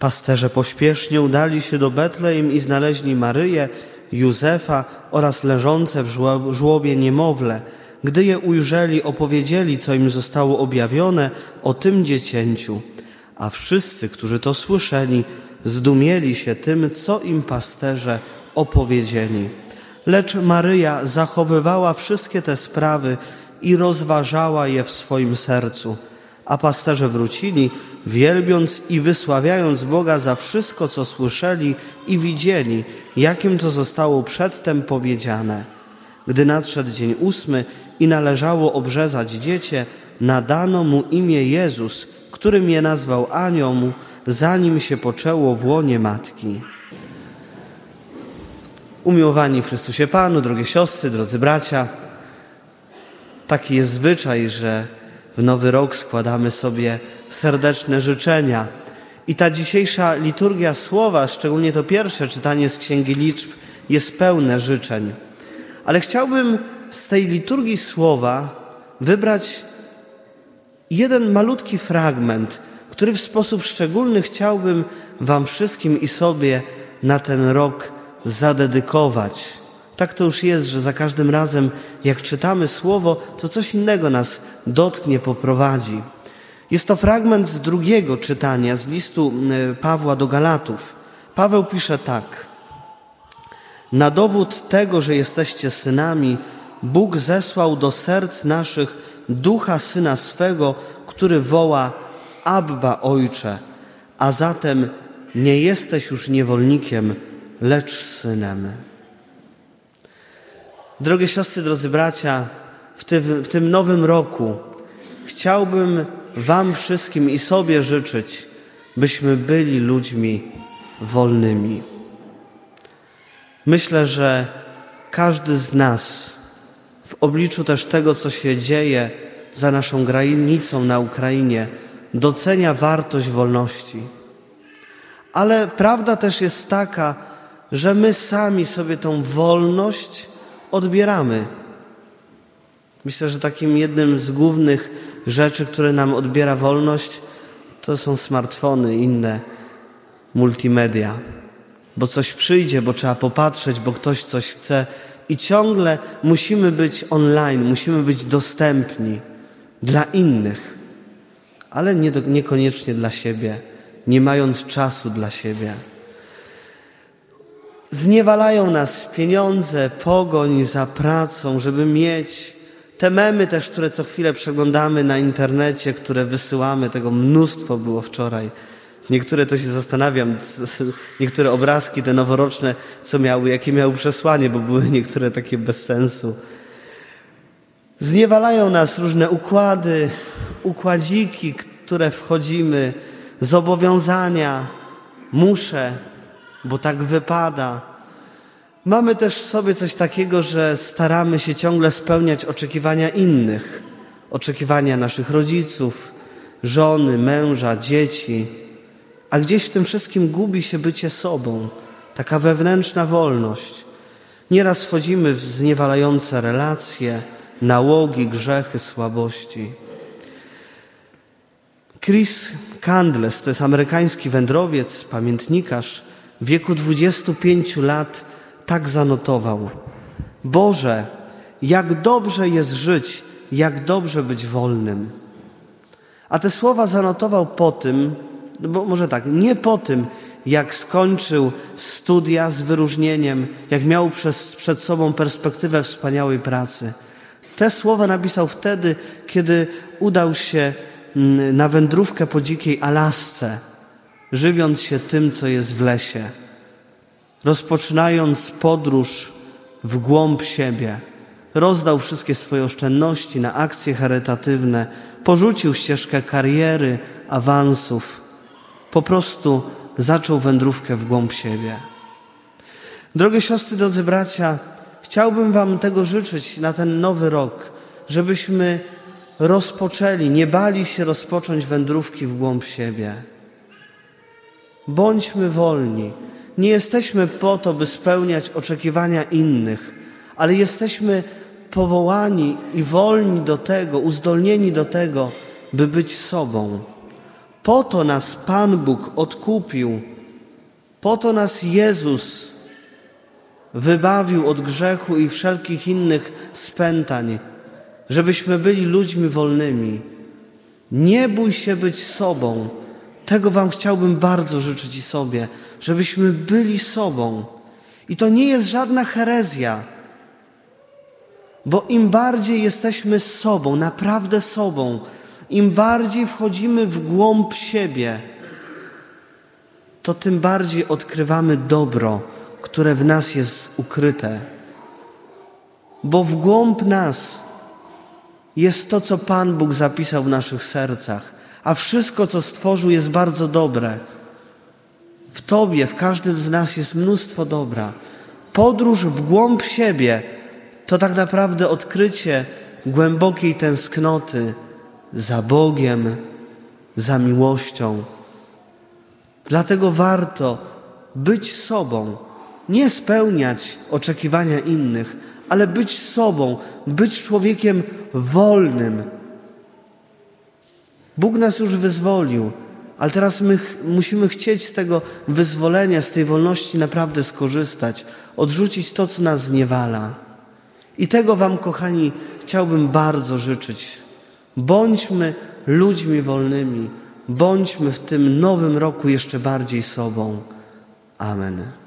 Pasterze pośpiesznie udali się do Betlejem i znaleźli Maryję, Józefa oraz leżące w żłobie niemowlę. Gdy je ujrzeli, opowiedzieli, co im zostało objawione o tym dziecięciu. A wszyscy, którzy to słyszeli, zdumieli się tym, co im pasterze opowiedzieli. Lecz Maryja zachowywała wszystkie te sprawy i rozważała je w swoim sercu. A pasterze wrócili, wielbiąc i wysławiając Boga za wszystko, co słyszeli i widzieli, jakim to zostało przedtem powiedziane. Gdy nadszedł dzień ósmy i należało obrzezać dziecię, nadano mu imię Jezus, którym je nazwał anioł, zanim się poczęło w łonie matki. Umiłowani w Chrystusie Panu, drogie siostry, drodzy bracia, taki jest zwyczaj, że w nowy rok składamy sobie serdeczne życzenia. I ta dzisiejsza liturgia słowa, szczególnie to pierwsze czytanie z Księgi Liczb, jest pełne życzeń. Ale chciałbym z tej liturgii słowa wybrać jeden malutki fragment, który w sposób szczególny chciałbym Wam wszystkim i sobie na ten rok zadedykować. Tak to już jest, że za każdym razem, jak czytamy słowo, to coś innego nas dotknie, poprowadzi. Jest to fragment z drugiego czytania z listu Pawła do Galatów. Paweł pisze tak: Na dowód tego, że jesteście synami, Bóg zesłał do serc naszych ducha syna swego, który woła: Abba, ojcze. A zatem nie jesteś już niewolnikiem, lecz synem. Drogie siostry, drodzy bracia, w tym, w tym nowym roku chciałbym Wam wszystkim i sobie życzyć, byśmy byli ludźmi wolnymi. Myślę, że każdy z nas w obliczu też tego, co się dzieje za naszą granicą na Ukrainie, docenia wartość wolności. Ale prawda też jest taka, że my sami sobie tą wolność odbieramy. Myślę, że takim jednym z głównych rzeczy, które nam odbiera wolność, to są smartfony, inne multimedia. Bo coś przyjdzie, bo trzeba popatrzeć, bo ktoś coś chce i ciągle musimy być online, musimy być dostępni dla innych, ale nie do, niekoniecznie dla siebie, nie mając czasu dla siebie. Zniewalają nas pieniądze, pogoń za pracą, żeby mieć te memy też, które co chwilę przeglądamy na internecie, które wysyłamy, tego mnóstwo było wczoraj. Niektóre to się zastanawiam, niektóre obrazki te noworoczne, co miały, jakie miały przesłanie, bo były niektóre takie bez sensu. Zniewalają nas różne układy, układziki, które wchodzimy, zobowiązania. Muszę, bo tak wypada. Mamy też w sobie coś takiego, że staramy się ciągle spełniać oczekiwania innych, oczekiwania naszych rodziców, żony, męża, dzieci, a gdzieś w tym wszystkim gubi się bycie sobą, taka wewnętrzna wolność. Nieraz wchodzimy w zniewalające relacje, nałogi, grzechy, słabości. Chris Candles to jest amerykański wędrowiec, pamiętnikarz, w wieku 25 lat tak zanotował: Boże, jak dobrze jest żyć, jak dobrze być wolnym. A te słowa zanotował po tym, no bo może tak, nie po tym, jak skończył studia z wyróżnieniem, jak miał przez, przed sobą perspektywę wspaniałej pracy. Te słowa napisał wtedy, kiedy udał się mm, na wędrówkę po dzikiej Alasce, żywiąc się tym, co jest w lesie rozpoczynając podróż w głąb siebie, rozdał wszystkie swoje oszczędności na akcje charytatywne, porzucił ścieżkę kariery, awansów, po prostu zaczął wędrówkę w głąb siebie. Drogie siostry, drodzy bracia, chciałbym Wam tego życzyć na ten nowy rok, żebyśmy rozpoczęli, nie bali się rozpocząć wędrówki w głąb siebie. Bądźmy wolni, nie jesteśmy po to, by spełniać oczekiwania innych, ale jesteśmy powołani i wolni do tego, uzdolnieni do tego, by być sobą. Po to nas Pan Bóg odkupił, po to nas Jezus wybawił od grzechu i wszelkich innych spętań, żebyśmy byli ludźmi wolnymi. Nie bój się być sobą. Tego Wam chciałbym bardzo życzyć i sobie, żebyśmy byli sobą. I to nie jest żadna herezja, bo im bardziej jesteśmy sobą, naprawdę sobą, im bardziej wchodzimy w głąb siebie, to tym bardziej odkrywamy dobro, które w nas jest ukryte. Bo w głąb nas jest to, co Pan Bóg zapisał w naszych sercach, a wszystko, co stworzył, jest bardzo dobre. W Tobie, w każdym z nas jest mnóstwo dobra. Podróż w głąb siebie to tak naprawdę odkrycie głębokiej tęsknoty za Bogiem, za miłością. Dlatego warto być sobą, nie spełniać oczekiwania innych, ale być sobą, być człowiekiem wolnym. Bóg nas już wyzwolił, ale teraz my ch musimy chcieć z tego wyzwolenia, z tej wolności naprawdę skorzystać, odrzucić to, co nas zniewala. I tego Wam, kochani, chciałbym bardzo życzyć. Bądźmy ludźmi wolnymi, bądźmy w tym nowym roku jeszcze bardziej sobą. Amen.